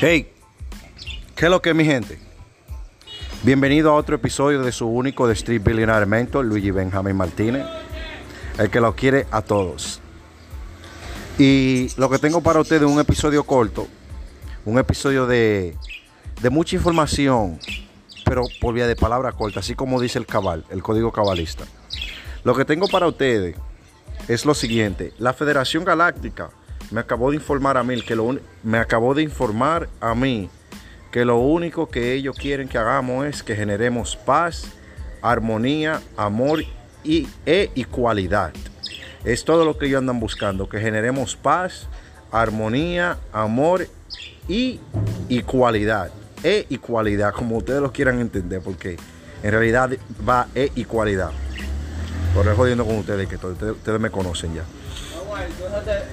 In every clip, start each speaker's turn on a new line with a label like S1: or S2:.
S1: Hey, ¿qué es lo que es mi gente? Bienvenido a otro episodio de su único de Street Billionaire Mentor, Luigi Benjamin Martínez, el que lo quiere a todos. Y lo que tengo para ustedes es un episodio corto, un episodio de, de mucha información, pero por vía de palabra corta, así como dice el cabal, el código cabalista. Lo que tengo para ustedes es lo siguiente, la Federación Galáctica me acabó de informar a mí que lo me acabó de informar a mí que lo único que ellos quieren que hagamos es que generemos paz, armonía, amor y, e igualdad. Es todo lo que ellos andan buscando, que generemos paz, armonía, amor y igualdad. E igualdad, como ustedes lo quieran entender, porque en realidad va e igualdad. Por jodiendo con ustedes, que ustedes me conocen ya.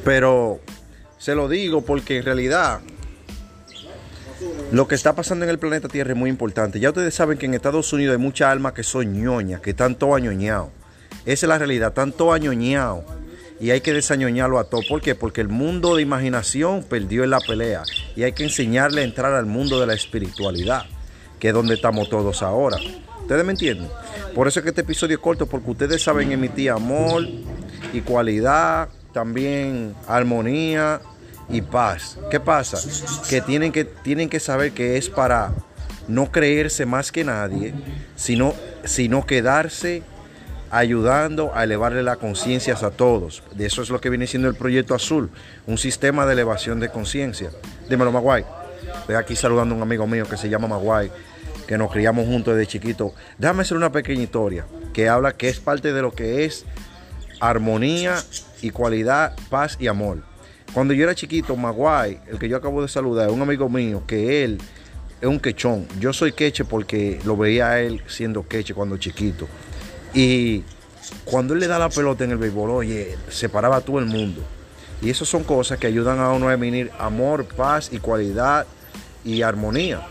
S1: Pero se lo digo porque en realidad lo que está pasando en el planeta Tierra es muy importante. Ya ustedes saben que en Estados Unidos hay muchas almas que son ñoñas, que están todo añoñados. Esa es la realidad, están todo añoñados. Y hay que desañoñarlo a todo. ¿Por qué? Porque el mundo de imaginación perdió en la pelea. Y hay que enseñarle a entrar al mundo de la espiritualidad, que es donde estamos todos ahora. ¿Ustedes me entienden? Por eso es que este episodio es corto, porque ustedes saben emitir amor y cualidad, también armonía y paz. ¿Qué pasa? Que tienen que, tienen que saber que es para no creerse más que nadie, sino, sino quedarse ayudando a elevarle las conciencias a todos. De eso es lo que viene siendo el proyecto azul, un sistema de elevación de conciencia. Dímelo, Maguay. Estoy aquí saludando a un amigo mío que se llama Maguay, que nos criamos juntos desde chiquito. Déjame hacer una pequeña historia que habla que es parte de lo que es armonía igualdad, paz y amor. Cuando yo era chiquito, Maguay, el que yo acabo de saludar, un amigo mío que él es un quechón. Yo soy queche porque lo veía a él siendo queche cuando chiquito. Y cuando él le da la pelota en el béisbol, oye, separaba a todo el mundo. Y esas son cosas que ayudan a uno a definir amor, paz, igualdad y armonía.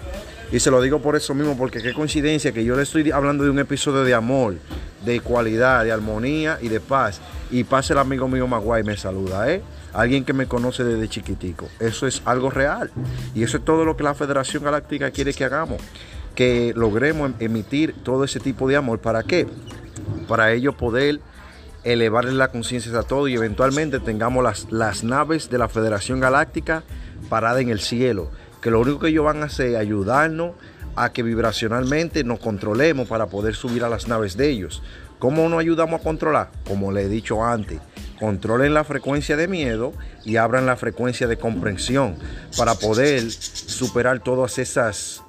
S1: Y se lo digo por eso mismo, porque qué coincidencia que yo le estoy hablando de un episodio de amor, de igualdad, de armonía y de paz. Y pase el amigo mío Maguay me saluda, ¿eh? Alguien que me conoce desde chiquitico. Eso es algo real. Y eso es todo lo que la Federación Galáctica quiere que hagamos. Que logremos emitir todo ese tipo de amor. ¿Para qué? Para ello poder elevarle la conciencia a todos y eventualmente tengamos las, las naves de la Federación Galáctica paradas en el cielo. Que lo único que ellos van a hacer es ayudarnos a que vibracionalmente nos controlemos para poder subir a las naves de ellos. ¿Cómo nos ayudamos a controlar? Como le he dicho antes, controlen la frecuencia de miedo y abran la frecuencia de comprensión para poder superar todas esas,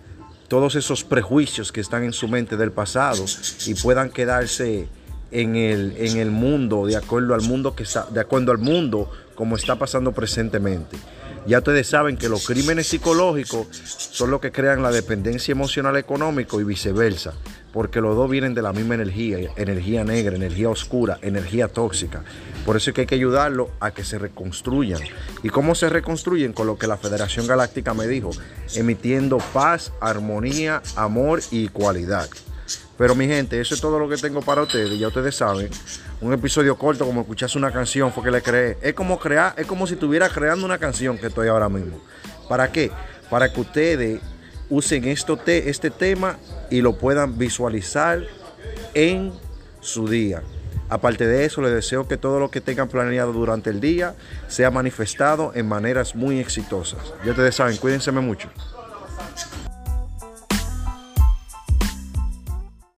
S1: todos esos prejuicios que están en su mente del pasado y puedan quedarse en el, en el mundo, de acuerdo al mundo que de acuerdo al mundo como está pasando presentemente. Ya ustedes saben que los crímenes psicológicos son los que crean la dependencia emocional económica y viceversa, porque los dos vienen de la misma energía, energía negra, energía oscura, energía tóxica. Por eso es que hay que ayudarlos a que se reconstruyan. ¿Y cómo se reconstruyen? Con lo que la Federación Galáctica me dijo, emitiendo paz, armonía, amor y igualdad. Pero mi gente, eso es todo lo que tengo para ustedes. Ya ustedes saben, un episodio corto como escucharse una canción fue que le creé. Es como crear, es como si estuviera creando una canción que estoy ahora mismo. ¿Para qué? Para que ustedes usen esto este tema y lo puedan visualizar en su día. Aparte de eso, les deseo que todo lo que tengan planeado durante el día sea manifestado en maneras muy exitosas. Ya ustedes saben, cuídense mucho.